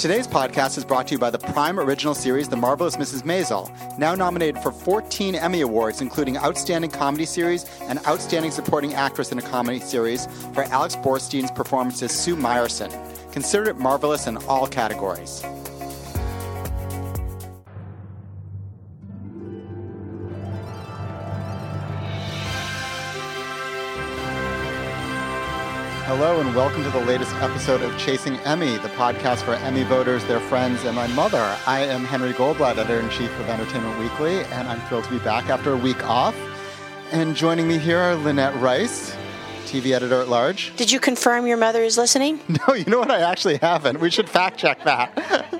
Today's podcast is brought to you by the Prime original series The Marvelous Mrs. Maisel, now nominated for 14 Emmy Awards, including Outstanding Comedy Series and Outstanding Supporting Actress in a Comedy Series for Alex Borstein's performance as Sue Myerson. Considered it marvelous in all categories. Hello, and welcome to the latest episode of Chasing Emmy, the podcast for Emmy voters, their friends, and my mother. I am Henry Goldblatt, editor in chief of Entertainment Weekly, and I'm thrilled to be back after a week off. And joining me here are Lynette Rice, TV editor at large. Did you confirm your mother is listening? No, you know what? I actually haven't. We should fact check that.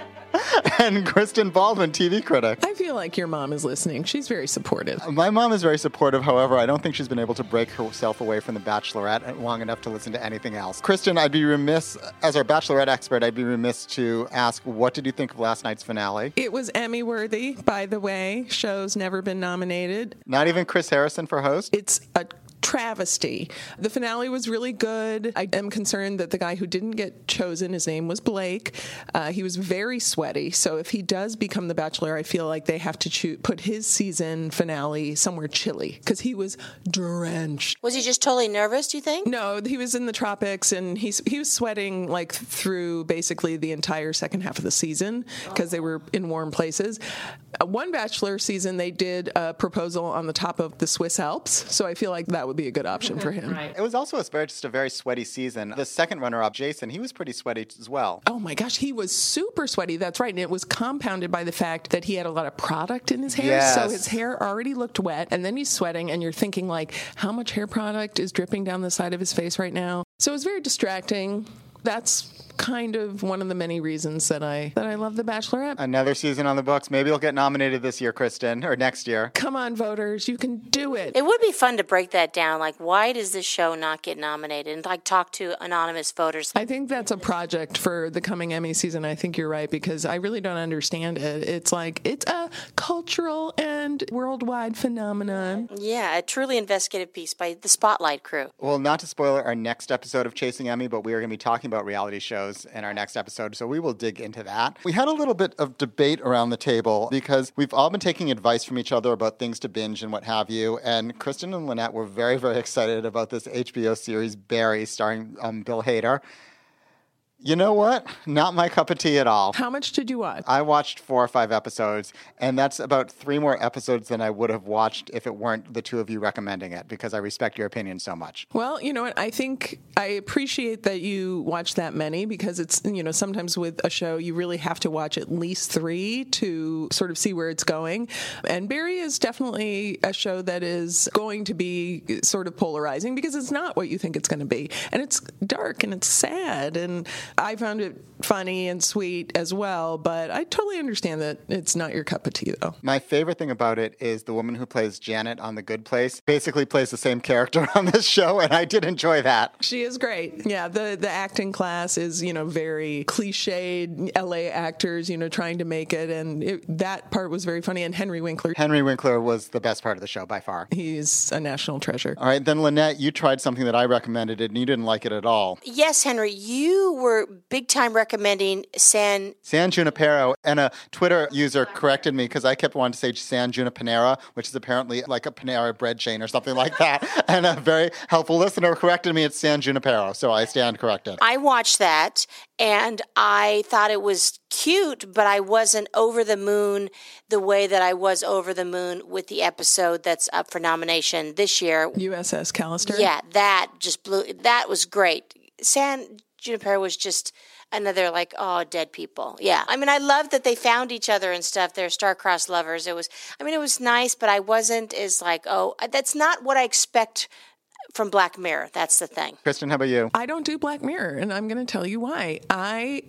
and Kristen Baldwin, TV critic. I feel like your mom is listening. She's very supportive. My mom is very supportive. However, I don't think she's been able to break herself away from The Bachelorette long enough to listen to anything else. Kristen, I'd be remiss, as our Bachelorette expert, I'd be remiss to ask, what did you think of last night's finale? It was Emmy worthy, by the way. Show's never been nominated. Not even Chris Harrison for host? It's a travesty. The finale was really good. I am concerned that the guy who didn't get chosen, his name was Blake. Uh, he was very sweaty. So if he does become the Bachelor, I feel like they have to choo- put his season finale somewhere chilly because he was drenched. Was he just totally nervous, do you think? No, he was in the tropics and he's he was sweating like through basically the entire second half of the season because they were in warm places. Uh, one Bachelor season, they did a proposal on the top of the Swiss Alps, so I feel like that would be a good option for him. It was also a just a very sweaty season. The second runner-up, Jason, he was pretty sweaty as well. Oh my gosh, he was super sweaty. That's right. And it was compounded by the fact that he had a lot of product in his hair. So his hair already looked wet. And then he's sweating, and you're thinking, like, how much hair product is dripping down the side of his face right now? So it was very distracting. That's kind of one of the many reasons that I that I love The Bachelorette. Another season on the books. Maybe he'll get nominated this year, Kristen, or next year. Come on, voters, you can do it. It would be fun to break that down. Like, why does this show not get nominated? And like talk to anonymous voters. I think that's a project for the coming Emmy season. I think you're right because I really don't understand it. It's like it's a cultural and worldwide phenomenon. Yeah, a truly investigative piece by the Spotlight crew. Well, not to spoil our next episode of Chasing Emmy, but we are going to be talking about reality shows in our next episode, so we will dig into that. We had a little bit of debate around the table because we've all been taking advice from each other about things to binge and what have you, and Kristen and Lynette were very, very excited about this HBO series Barry starring um, Bill Hader. You know what? Not my cup of tea at all. How much did you watch? I watched four or five episodes, and that's about three more episodes than I would have watched if it weren't the two of you recommending it because I respect your opinion so much. Well, you know what? I think I appreciate that you watch that many because it's, you know, sometimes with a show, you really have to watch at least three to sort of see where it's going. And Barry is definitely a show that is going to be sort of polarizing because it's not what you think it's going to be. And it's dark and it's sad. And I found it funny and sweet as well. But I totally understand that it's not your cup of tea, though. My favorite thing about it is the woman who plays Janet on The Good Place basically plays the same character on this show, and I did enjoy that. She is great. Yeah, the the acting class is you know very cliched LA actors, you know, trying to make it, and it, that part was very funny. And Henry Winkler, Henry Winkler was the best part of the show by far. he's a national treasure. All right, then Lynette, you tried something that I recommended and you didn't like it at all. Yes, Henry, you were big time recommending San. San Junipero, and a Twitter user corrected me because I kept wanting to say San Junipero, which is apparently like a Panera bread chain or something like that. and a very helpful listener corrected me, it's San Junipero, so I stand corrected. I watched that and I thought it was cute, but I wasn't over the moon the way that I was over the moon with the episode that's up for nomination this year. USS Callister. Yeah, that just blew. That was great. San Junipero was just another like oh dead people. Yeah, I mean I love that they found each other and stuff. They're star-crossed lovers. It was. I mean it was nice, but I wasn't as like oh that's not what I expect from Black Mirror. That's the thing. Kristen, how about you? I don't do Black Mirror, and I'm going to tell you why. I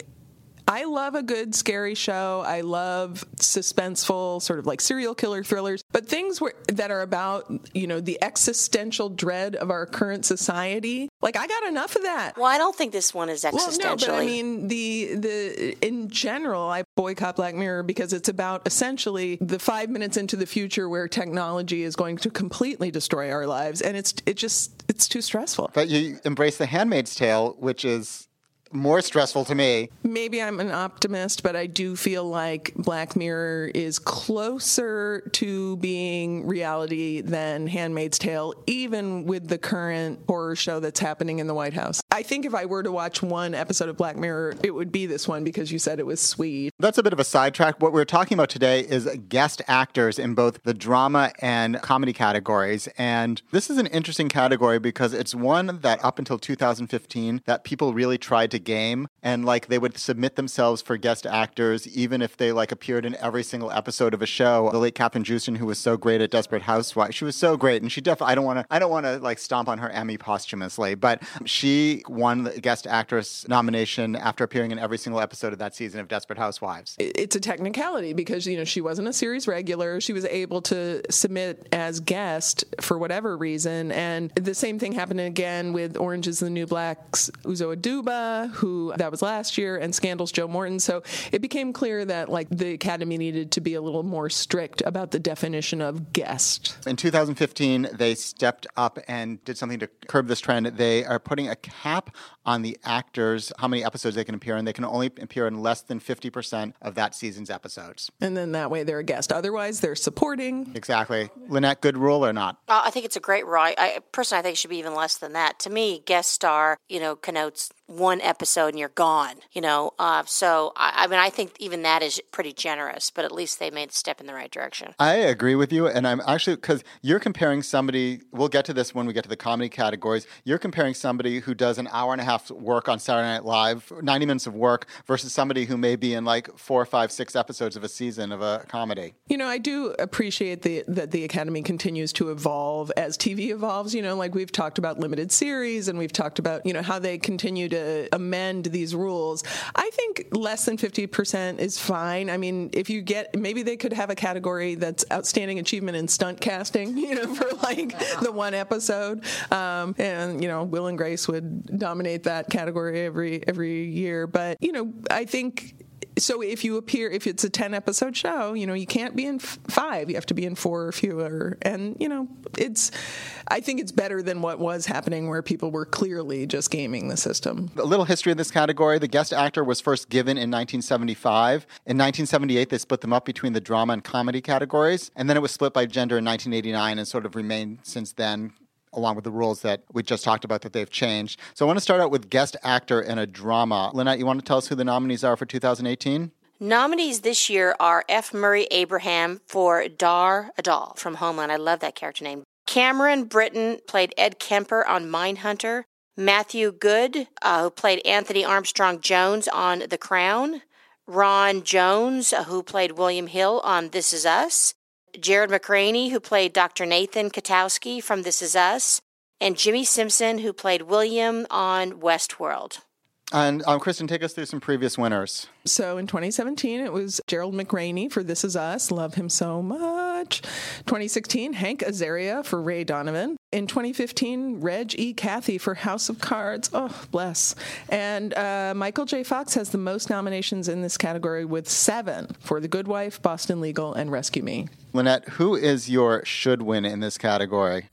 I love a good scary show. I love suspenseful, sort of like serial killer thrillers, but things where, that are about, you know, the existential dread of our current society. Like I got enough of that. Well, I don't think this one is existential. Well, no, but I mean the the in general, I boycott Black Mirror because it's about essentially the five minutes into the future where technology is going to completely destroy our lives, and it's it just it's too stressful. But you embrace The Handmaid's Tale, which is more stressful to me. Maybe I'm an optimist, but I do feel like Black Mirror is closer to being reality than Handmaid's Tale, even with the current horror show that's happening in the White House. I think if I were to watch one episode of Black Mirror, it would be this one because you said it was sweet. That's a bit of a sidetrack. What we're talking about today is guest actors in both the drama and comedy categories. And this is an interesting category because it's one that up until 2015 that people really tried to game and like they would submit themselves for guest actors even if they like appeared in every single episode of a show. The late Kathryn Joosten, who was so great at Desperate Housewives, she was so great, and she definitely. I don't want to. I don't want to like stomp on her Emmy posthumously, but she won the guest actress nomination after appearing in every single episode of that season of Desperate Housewives. It's a technicality because you know she wasn't a series regular. She was able to submit as guest for whatever reason, and the same thing happened again with Orange Is the New Black's Uzo Aduba, who that was last year, and Scandal's Joe Morton. So it became clear that like the Academy needed to be a little more strict about the definition of guest. In 2015, they stepped up and did something to curb this trend. They are putting a cap on the actors, how many episodes they can appear in. They can only appear in less than 50% of that season's episodes. And then that way they're a guest. Otherwise, they're supporting. Exactly. Lynette, good rule or not? Uh, I think it's a great rule. I, I personally, I think it should be even less than that. To me, guest star, you know, connotes one episode and you're gone, you know. Uh, so I, I, mean, I think even that is pretty generous, but at least they made a step in the right direction. I agree with you, and I'm actually because you're comparing somebody. We'll get to this when we get to the comedy categories. You're comparing somebody who does an hour and a half work on Saturday Night Live, 90 minutes of work, versus somebody who may be in like four, five, six episodes of a season of a comedy. You know, I do appreciate the, that the Academy continues to evolve as TV evolves. You know, like we've talked about limited series, and we've talked about you know how they continue to amend these rules. I think less than 50% is fine. I mean, if you get, maybe they could have a category that's outstanding achievement in stunt casting, you know, for like the one episode. Um, and, you know, Will and Grace would dominate that category every, every year. But, you know, I think so if you appear if it's a 10 episode show you know you can't be in f- five. You have to be in four or fewer. And you know it's i think it's better than what was happening where people were clearly just gaming the system. A little history of this category. The guest actor was first given in 1975 in 1978 they split them up between the drama and comedy categories. And then it was split by gender in 1989 and sort of remained since then along with the rules that we just talked about that they've changed. So I want to start out with guest actor in a drama. Lynette, you want to tell us who the nominees are for 2018? Nominees this year are F. Murray Abraham for Dar Adal from Homeland. I love that character name. Cameron Britton played Ed Kemper on Mindhunter. Matthew Goode, uh, who played Anthony Armstrong Jones on The Crown. Ron Jones, uh, who played William Hill on This Is Us. Gerald McRaney, who played Dr. Nathan Katowski from This Is Us, and Jimmy Simpson, who played William on Westworld. And um, Kristen, take us through some previous winners. So in 2017, it was Gerald McRaney for This Is Us. Love him so much. 2016, Hank Azaria for Ray Donovan. In 2015, Reg E. Cathey for House of Cards. Oh, bless. And uh, Michael J. Fox has the most nominations in this category with seven for The Good Wife, Boston Legal, and Rescue Me. Lynette, who is your should win in this category?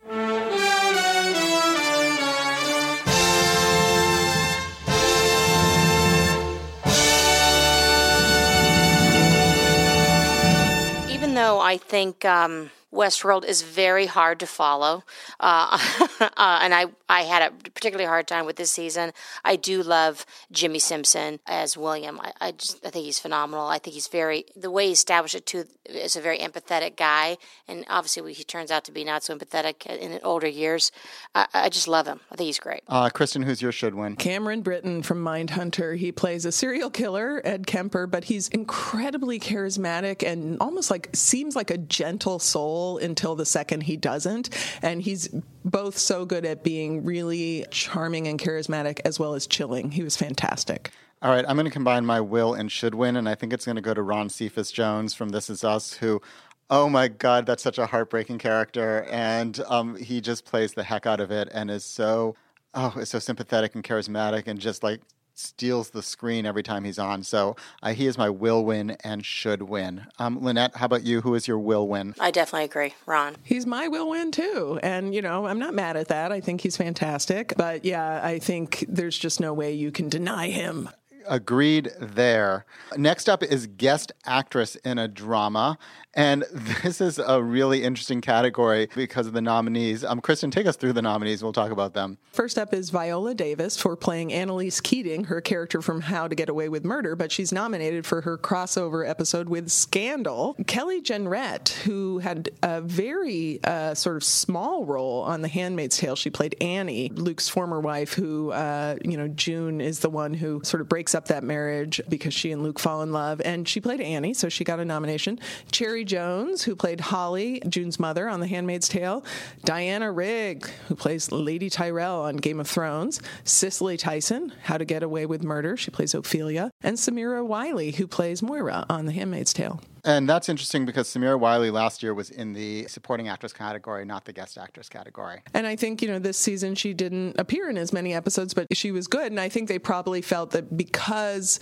Even though I think um, Westworld is very hard to follow, uh, uh, and I, I had a particularly hard time with this season. I do love Jimmy Simpson as William. I, I just I think he's phenomenal. I think he's very the way he established it too is a very empathetic guy, and obviously he turns out to be not so empathetic in older years. I, I just love him. I think he's great. Uh, Kristen, who's your should win? Cameron Britton from Mindhunter. He plays a serial killer, Ed Kemper, but he's incredibly charismatic and almost like seems like a gentle soul until the second he doesn't. And he's both so good at being really charming and charismatic as well as chilling. He was fantastic. All right, I'm going to combine my will and should win, and I think it's going to go to Ron Cephas Jones from This Is Us, who Oh my God, that's such a heartbreaking character, and um, he just plays the heck out of it, and is so oh, is so sympathetic and charismatic, and just like steals the screen every time he's on. So uh, he is my will win and should win. Um, Lynette, how about you? Who is your will win? I definitely agree. Ron. He's my will win too. And, you know, I'm not mad at that. I think he's fantastic. But yeah, I think there's just no way you can deny him. Agreed there. Next up is guest actress in a drama. And this is a really interesting category because of the nominees. Um, Kristen, take us through the nominees. We'll talk about them. First up is Viola Davis for playing Annalise Keating, her character from How to Get Away with Murder, but she's nominated for her crossover episode with Scandal. Kelly Jenrette, who had a very uh, sort of small role on The Handmaid's Tale. She played Annie, Luke's former wife, who, uh, you know, June is the one who sort of breaks up that marriage because she and Luke fall in love. And she played Annie, so she got a nomination. Cherry Jones, who played Holly, June's mother on The Handmaid's Tale, Diana Rigg, who plays Lady Tyrell on Game of Thrones, Cicely Tyson, How to Get Away with Murder, she plays Ophelia, and Samira Wiley, who plays Moira on The Handmaid's Tale. And that's interesting because Samira Wiley last year was in the supporting actress category, not the guest actress category. And I think, you know, this season she didn't appear in as many episodes, but she was good. And I think they probably felt that because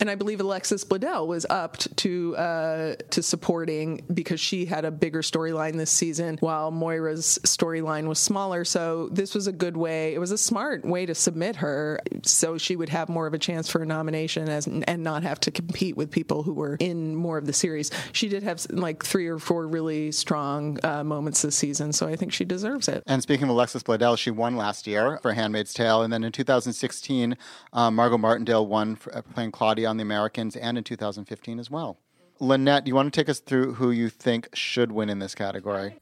and I believe Alexis Bledel was upped to uh, to supporting because she had a bigger storyline this season, while Moira's storyline was smaller. So this was a good way. It was a smart way to submit her, so she would have more of a chance for a nomination as and not have to compete with people who were in more of the series. She did have like three or four really strong uh, moments this season, so I think she deserves it. And speaking of Alexis Bledel, she won last year for *Handmaid's Tale*, and then in 2016, um, Margot Martindale won for uh, playing Claudia on The Americans, and in 2015 as well. Lynette, do you want to take us through who you think should win in this category?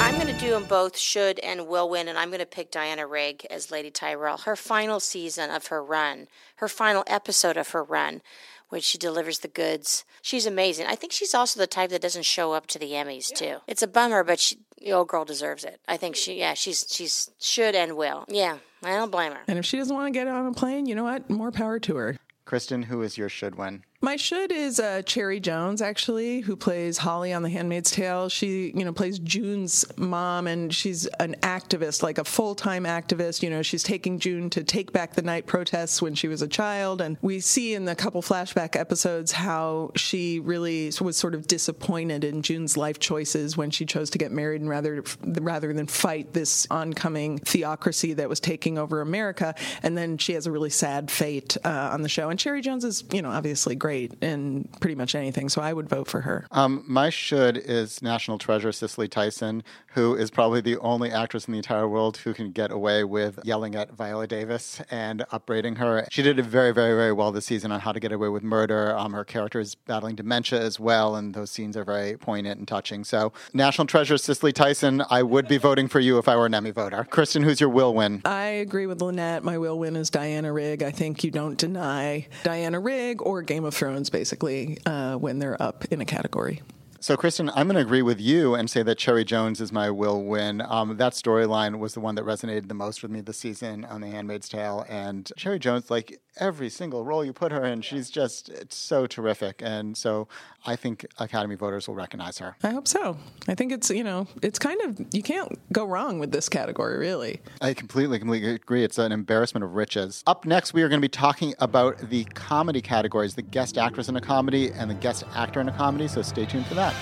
I'm going to do them both should and will win, and I'm going to pick Diana Rigg as Lady Tyrell. Her final season of her run, her final episode of her run, when she delivers the goods. She's amazing. I think she's also the type that doesn't show up to the Emmys too. It's a bummer, but she, the old girl deserves it. I think she, yeah, she's she's should and will. Yeah, I don't blame her. And if she doesn't want to get on a plane, you know what? More power to her. Kristen, who is your should win? My should is uh, Cherry Jones, actually, who plays Holly on The Handmaid's Tale. She, you know, plays June's mom, and she's an activist, like a full time activist. You know, she's taking June to take back the night protests when she was a child, and we see in the couple flashback episodes how she really was sort of disappointed in June's life choices when she chose to get married and rather rather than fight this oncoming theocracy that was taking over America. And then she has a really sad fate uh, on the show. And Cherry Jones is, you know, obviously great great in pretty much anything. So I would vote for her. Um, my should is national treasure Cicely Tyson, who is probably the only actress in the entire world who can get away with yelling at Viola Davis and upbraiding her. She did it very, very, very well this season on How to Get Away with Murder. Um, her character is battling dementia as well, and those scenes are very poignant and touching. So, national treasure Cicely Tyson, I would be voting for you if I were an Emmy voter. Kristen, who's your will win? I agree with Lynette. My will win is Diana Rigg. I think you don't deny Diana Rigg or Game of Thrones, basically, uh, when they're up in a category. So, Kristen, I'm going to agree with you and say that Cherry Jones is my will win. Um, that storyline was the one that resonated the most with me this season on The Handmaid's Tale. And Cherry Jones, like every single role you put her in, she's just it's so terrific. And so I think Academy voters will recognize her. I hope so. I think it's, you know, it's kind of, you can't go wrong with this category, really. I completely, completely agree. It's an embarrassment of riches. Up next, we are going to be talking about the comedy categories the guest actress in a comedy and the guest actor in a comedy. So stay tuned for that.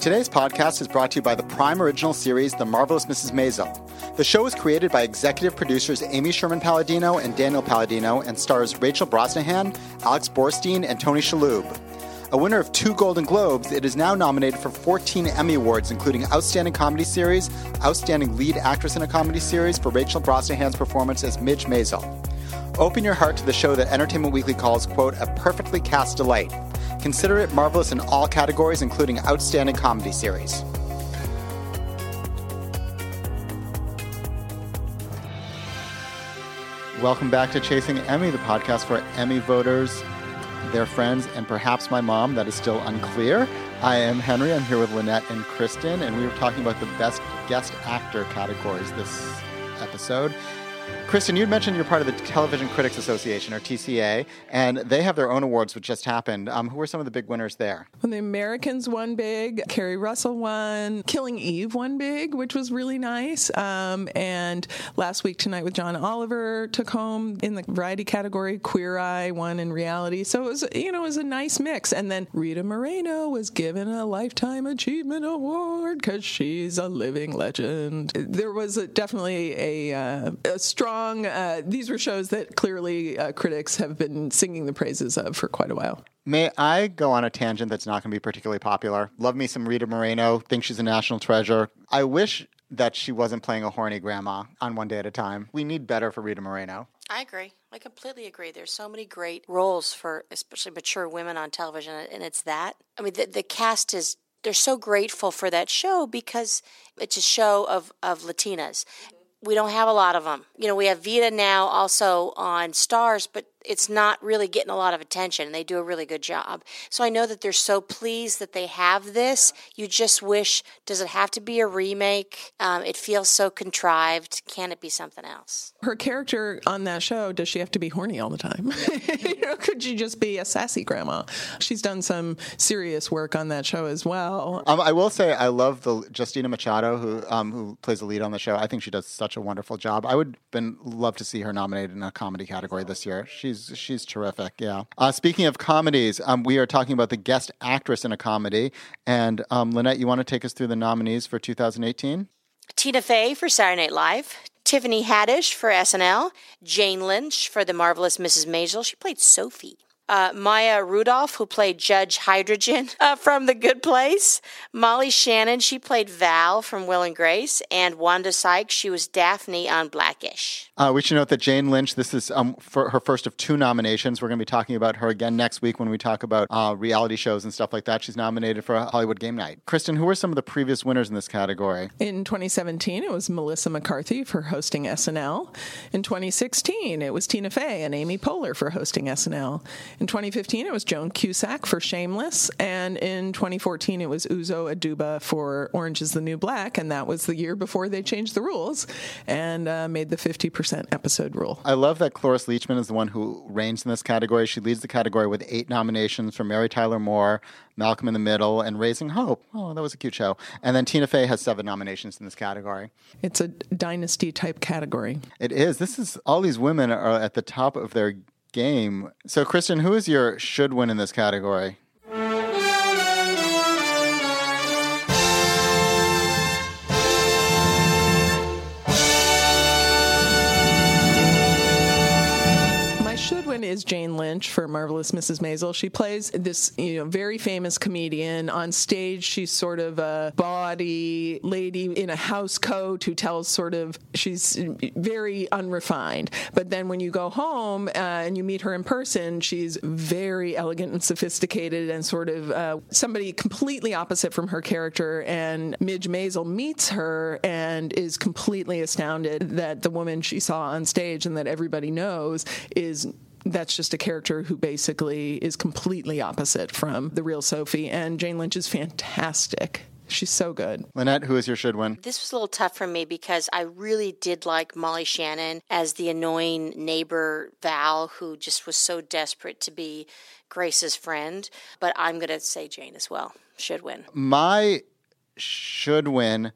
Today's podcast is brought to you by the Prime Original series, The Marvelous Mrs. Maisel. The show was created by executive producers Amy Sherman Palladino and Daniel Palladino and stars Rachel Brosnahan, Alex Borstein, and Tony Shalhoub. A winner of two Golden Globes, it is now nominated for 14 Emmy Awards, including Outstanding Comedy Series, Outstanding Lead Actress in a Comedy Series for Rachel Brosnahan's performance as Midge Maisel. Open your heart to the show that Entertainment Weekly calls, quote, a perfectly cast delight. Consider it marvelous in all categories, including Outstanding Comedy Series. Welcome back to Chasing Emmy, the podcast for Emmy voters, their friends, and perhaps my mom. That is still unclear. I am Henry. I'm here with Lynette and Kristen, and we were talking about the best guest actor categories this episode. Kristen, you'd mentioned you're part of the Television Critics Association, or TCA, and they have their own awards, which just happened. Um, who were some of the big winners there? When the Americans won big, Keri Russell won, Killing Eve won big, which was really nice. Um, and last week, Tonight with John Oliver took home in the variety category. Queer Eye won in reality. So it was, you know, it was a nice mix. And then Rita Moreno was given a Lifetime Achievement Award because she's a living legend. There was a, definitely a, uh, a strong uh, these were shows that clearly uh, critics have been singing the praises of for quite a while. May I go on a tangent that's not going to be particularly popular? Love me some Rita Moreno. Think she's a national treasure. I wish that she wasn't playing a horny grandma on One Day at a Time. We need better for Rita Moreno. I agree. I completely agree. There's so many great roles for especially mature women on television, and it's that. I mean, the, the cast is they're so grateful for that show because it's a show of, of Latinas we don't have a lot of them. You know, we have Vida now also on Starz, but it's not really getting a lot of attention and they do a really good job. So I know that they're so pleased that they have this. You just wish, does it have to be a remake? Um, it feels so contrived. Can it be something else? Her character on that show, does she have to be horny all the time? you know, could she just be a sassy grandma? She's done some serious work on that show as well. Um, I will say I love the Justina Machado who um, who plays the lead on the show. I think she does such a wonderful job. I would been love to see her nominated in a comedy category this year. She she's she's terrific. Yeah. Uh, speaking of comedies, um, we are talking about the guest actress in a comedy. And um, Lynette, you want to take us through the nominees for 2018? Tina Fey for Saturday Night Live. Tiffany Haddish for SNL. Jane Lynch for The Marvelous Mrs. Maisel. She played Sophie uh, Maya Rudolph, who played Judge Hydrogen uh, from The Good Place, Molly Shannon, she played Val from Will and Grace, and Wanda Sykes, she was Daphne on Blackish. Uh, we should note that Jane Lynch, this is um, for her first of two nominations. We're going to be talking about her again next week when we talk about uh, reality shows and stuff like that. She's nominated for Hollywood Game Night. Kristen, who were some of the previous winners in this category? In 2017, it was Melissa McCarthy for hosting SNL. In 2016, it was Tina Fey and Amy Poehler for hosting SNL. In 2015, it was Joan Cusack for Shameless, and in 2014, it was Uzo Aduba for Orange is the New Black, and that was the year before they changed the rules and uh, made the 50% episode rule. I love that Cloris Leachman is the one who reigns in this category. She leads the category with eight nominations for Mary Tyler Moore, Malcolm in the Middle, and Raising Hope. Oh, that was a cute show. And then Tina Fey has seven nominations in this category. It's a dynasty type category. It is. This is all these women are at the top of their game. So, Kristen, who is your should win in this category? Is Jane Lynch for Marvelous Mrs. Maisel. She plays this you know very famous comedian on stage. She's sort of a bawdy lady in a house coat who tells sort of she's very unrefined. But then when you go home uh, and you meet her in person, she's very elegant and sophisticated and sort of uh, somebody completely opposite from her character. And Midge Maisel meets her and is completely astounded that the woman she saw on stage and that everybody knows is that's just a character who basically is completely opposite from the real Sophie. And Jane Lynch is fantastic. She's so good. Lynette, who is your should win? This was a little tough for me because I really did like Molly Shannon as the annoying neighbor Val, who just was so desperate to be Grace's friend. But I'm going to say Jane as well. Should win. My should win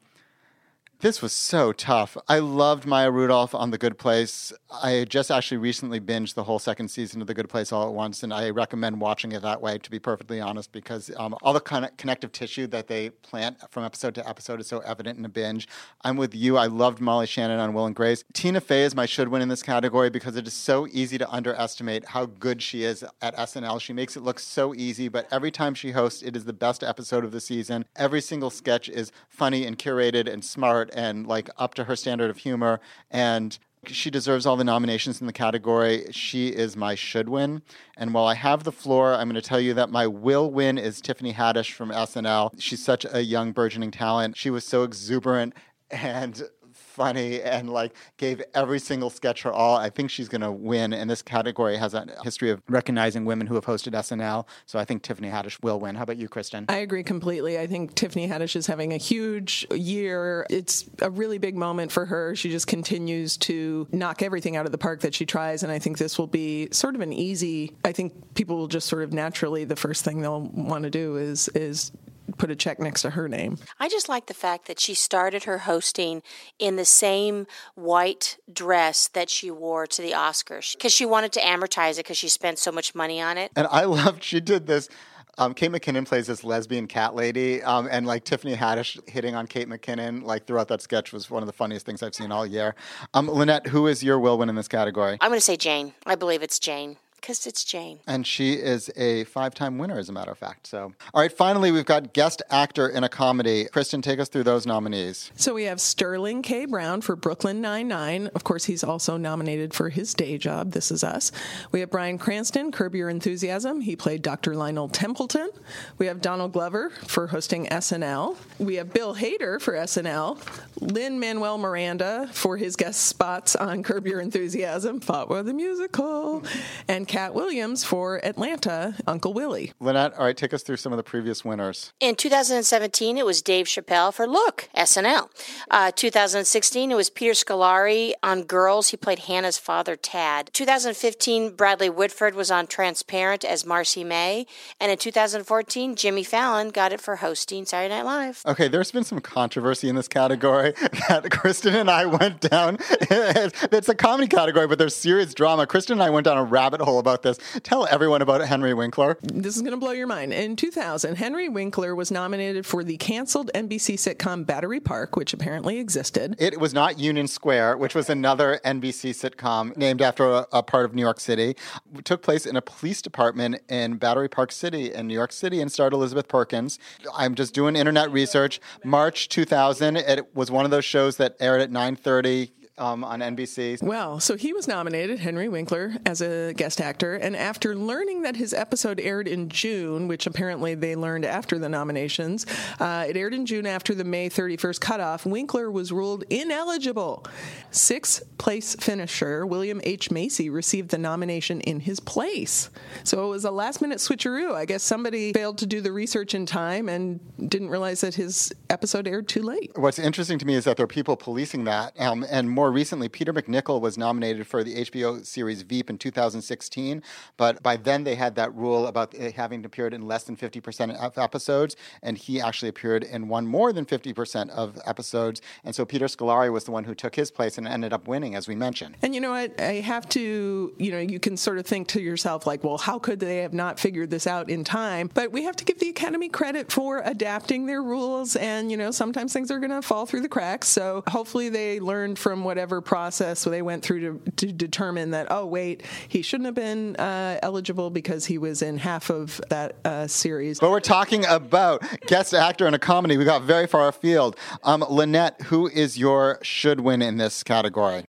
this was so tough. I loved Maya Rudolph on The Good Place. I just actually recently binged the whole second season of The Good Place all at once, and I recommend watching it that way, to be perfectly honest, because um, all the of connective tissue that they plant from episode to episode is so evident in a binge. I'm with you. I loved Molly Shannon on Will and Grace. Tina Fey is my should win in this category because it is so easy to underestimate how good she is at SNL. She makes it look so easy, but every time she hosts, it is the best episode of the season. Every single sketch is funny and curated and smart and like up to her standard of humor. And she deserves all the nominations in the category. She is my should win. And while I have the floor, I'm going to tell you that my will win is Tiffany Haddish from SNL. She's such a young, burgeoning talent. She was so exuberant and funny and like gave every single sketch her all. I think she's going to win. And this category has a history of recognizing women who have hosted SNL. So I think Tiffany Haddish will win. How about you, Kristen? I agree completely. I think Tiffany Haddish is having a huge year. It's a really big moment for her. She just continues to knock everything out of the park that she tries. And I think this will be sort of an easy, I think people will just sort of naturally, the first thing they'll want to do is, is put a check next to her name. I just like the fact that she started her hosting in the same white dress that she wore to the Oscars because she wanted to amortize it because she spent so much money on it. And I loved she did this. Um, Kate McKinnon plays this lesbian cat lady, um, and like Tiffany Haddish hitting on Kate McKinnon like throughout that sketch was one of the funniest things I've seen all year. Um, Lynette, who is your will win in this category? I'm going to say Jane. I believe it's Jane because it's Jane. And she is a five time winner, as a matter of fact. So, all right, finally, we've got guest actor in a comedy. Kristen, take us through those nominees. So we have Sterling K. Brown for Brooklyn Nine-Nine. Of course, he's also nominated for his day job, This Is Us. We have Bryan Cranston, Curb Your Enthusiasm. He played Dr. Lionel Templeton. We have Donald Glover for hosting SNL. We have Bill Hader for SNL. Lin Manuel Miranda for his guest spots on Curb Your Enthusiasm, Fatwa the Musical. And Katt Williams for Atlanta, Uncle Willie. Lynette, all right, take us through some of the previous winners. In 2017, it was Dave Chappelle for Look, SNL. Uh, 2016, it was Peter Scolari on Girls. He played Hannah's father, Tad. 2015, Bradley Whitford was on Transparent as Marcy May. And in 2014, Jimmy Fallon got it for hosting Saturday Night Live. Okay, there's been some controversy in this category that Kristen and I went down. it's a comedy category, but there's serious drama. Kristen and I went down a rabbit hole about this. Tell everyone about Henry Winkler. This is going to blow your mind. In 2000, Henry Winkler was nominated for the canceled NBC sitcom Battery Park, which apparently existed. It was not Union Square, which was another NBC sitcom named after a, a part of New York City. It took place in a police department in Battery Park City in New York City and starred Elizabeth Perkins. I'm just doing internet research. March 2000, it was one of those shows that aired at 9:30 um, on NBC. Well, so he was nominated, Henry Winkler, as a guest actor. And after learning that his episode aired in June, which apparently they learned after the nominations, uh, it aired in June after the May 31st cutoff, Winkler was ruled ineligible. Sixth place finisher, William H. Macy, received the nomination in his place. So it was a last minute switcheroo. I guess somebody failed to do the research in time and didn't realize that his episode aired too late. What's interesting to me is that there are people policing that, um, and more more recently, Peter MacNicol was nominated for the HBO series Veep in 2016, but by then they had that rule about having appeared in less than 50% of episodes, and he actually appeared in one more than 50% of episodes. And so Peter Scolari was the one who took his place and ended up winning, as we mentioned. And you know what? I have to, you know, you can sort of think to yourself, like, well, how could they have not figured this out in time? But we have to give the Academy credit for adapting their rules, and, you know, sometimes things are going to fall through the cracks. So hopefully they learned from what whatever process they went through to, to determine that, oh, wait, he shouldn't have been uh, eligible because he was in half of that uh, series. But we're talking about guest actor in a comedy. We got very far afield. Um, Lynette, who is your should win in this category?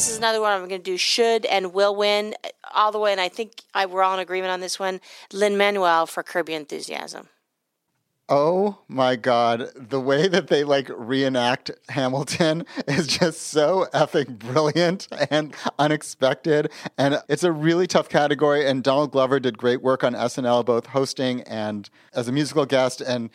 This is another one I'm going to do should and will win all the way. And I think I, we're all in agreement on this one. Lin Manuel for Curb Your Enthusiasm. Oh my God. The way that they like reenact Hamilton is just so epic brilliant and unexpected. And it's a really tough category. And Donald Glover did great work on SNL, both hosting and as a musical guest. And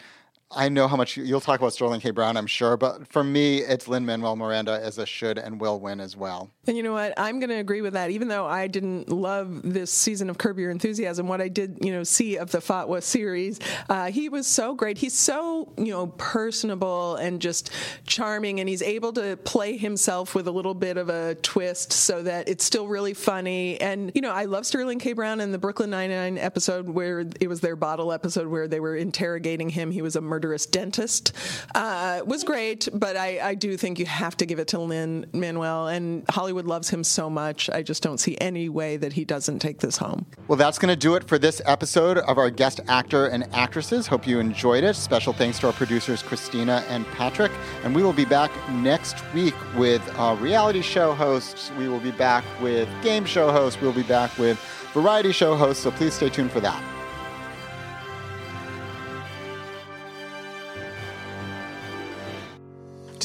I know how much you'll talk about Sterling K. Brown, I'm sure, but for me, it's Lin Manuel Miranda as a should and will win as well. And you know what? I'm going to agree with that. Even though I didn't love this season of Curb Your Enthusiasm, what I did, you know, see of the Fatwa series, uh, he was so great. He's so, you know, personable and just charming, and he's able to play himself with a little bit of a twist so that it's still really funny. And you know, I love Sterling K. Brown in the Brooklyn Nine Nine episode where it was their bottle episode where they were interrogating him. He was a murderous dentist, uh, was great. But I, I do think you have to give it to Lin Manuel, and Hollywood loves him so much. I just don't see any way that he doesn't take this home. Well, that's going to do it for this episode of our guest actor and actresses. Hope you enjoyed it. Special thanks to our producers, Cristina and Patrick. And we will be back next week with uh, reality show hosts. We will be back with game show hosts. We will be back with variety show hosts. So please stay tuned for that.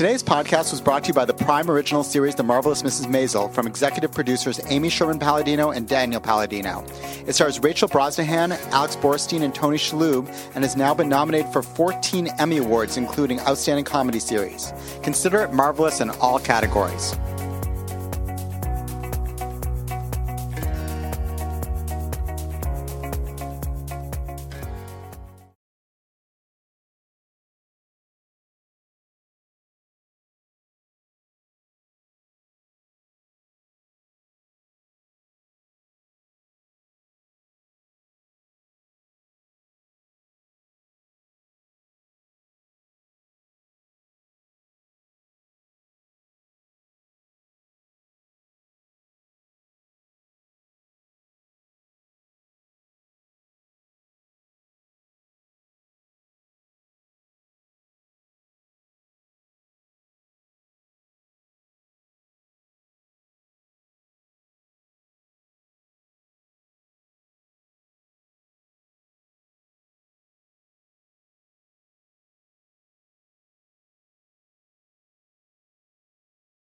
Today's podcast was brought to you by the Prime Original series The Marvelous Mrs. Maisel from executive producers Amy Sherman Palladino and Daniel Palladino. It stars Rachel Brosnahan, Alex Borstein, and Tony Shalhoub, and has now been nominated for 14 Emmy Awards, including Outstanding Comedy Series. Consider it marvelous in all categories.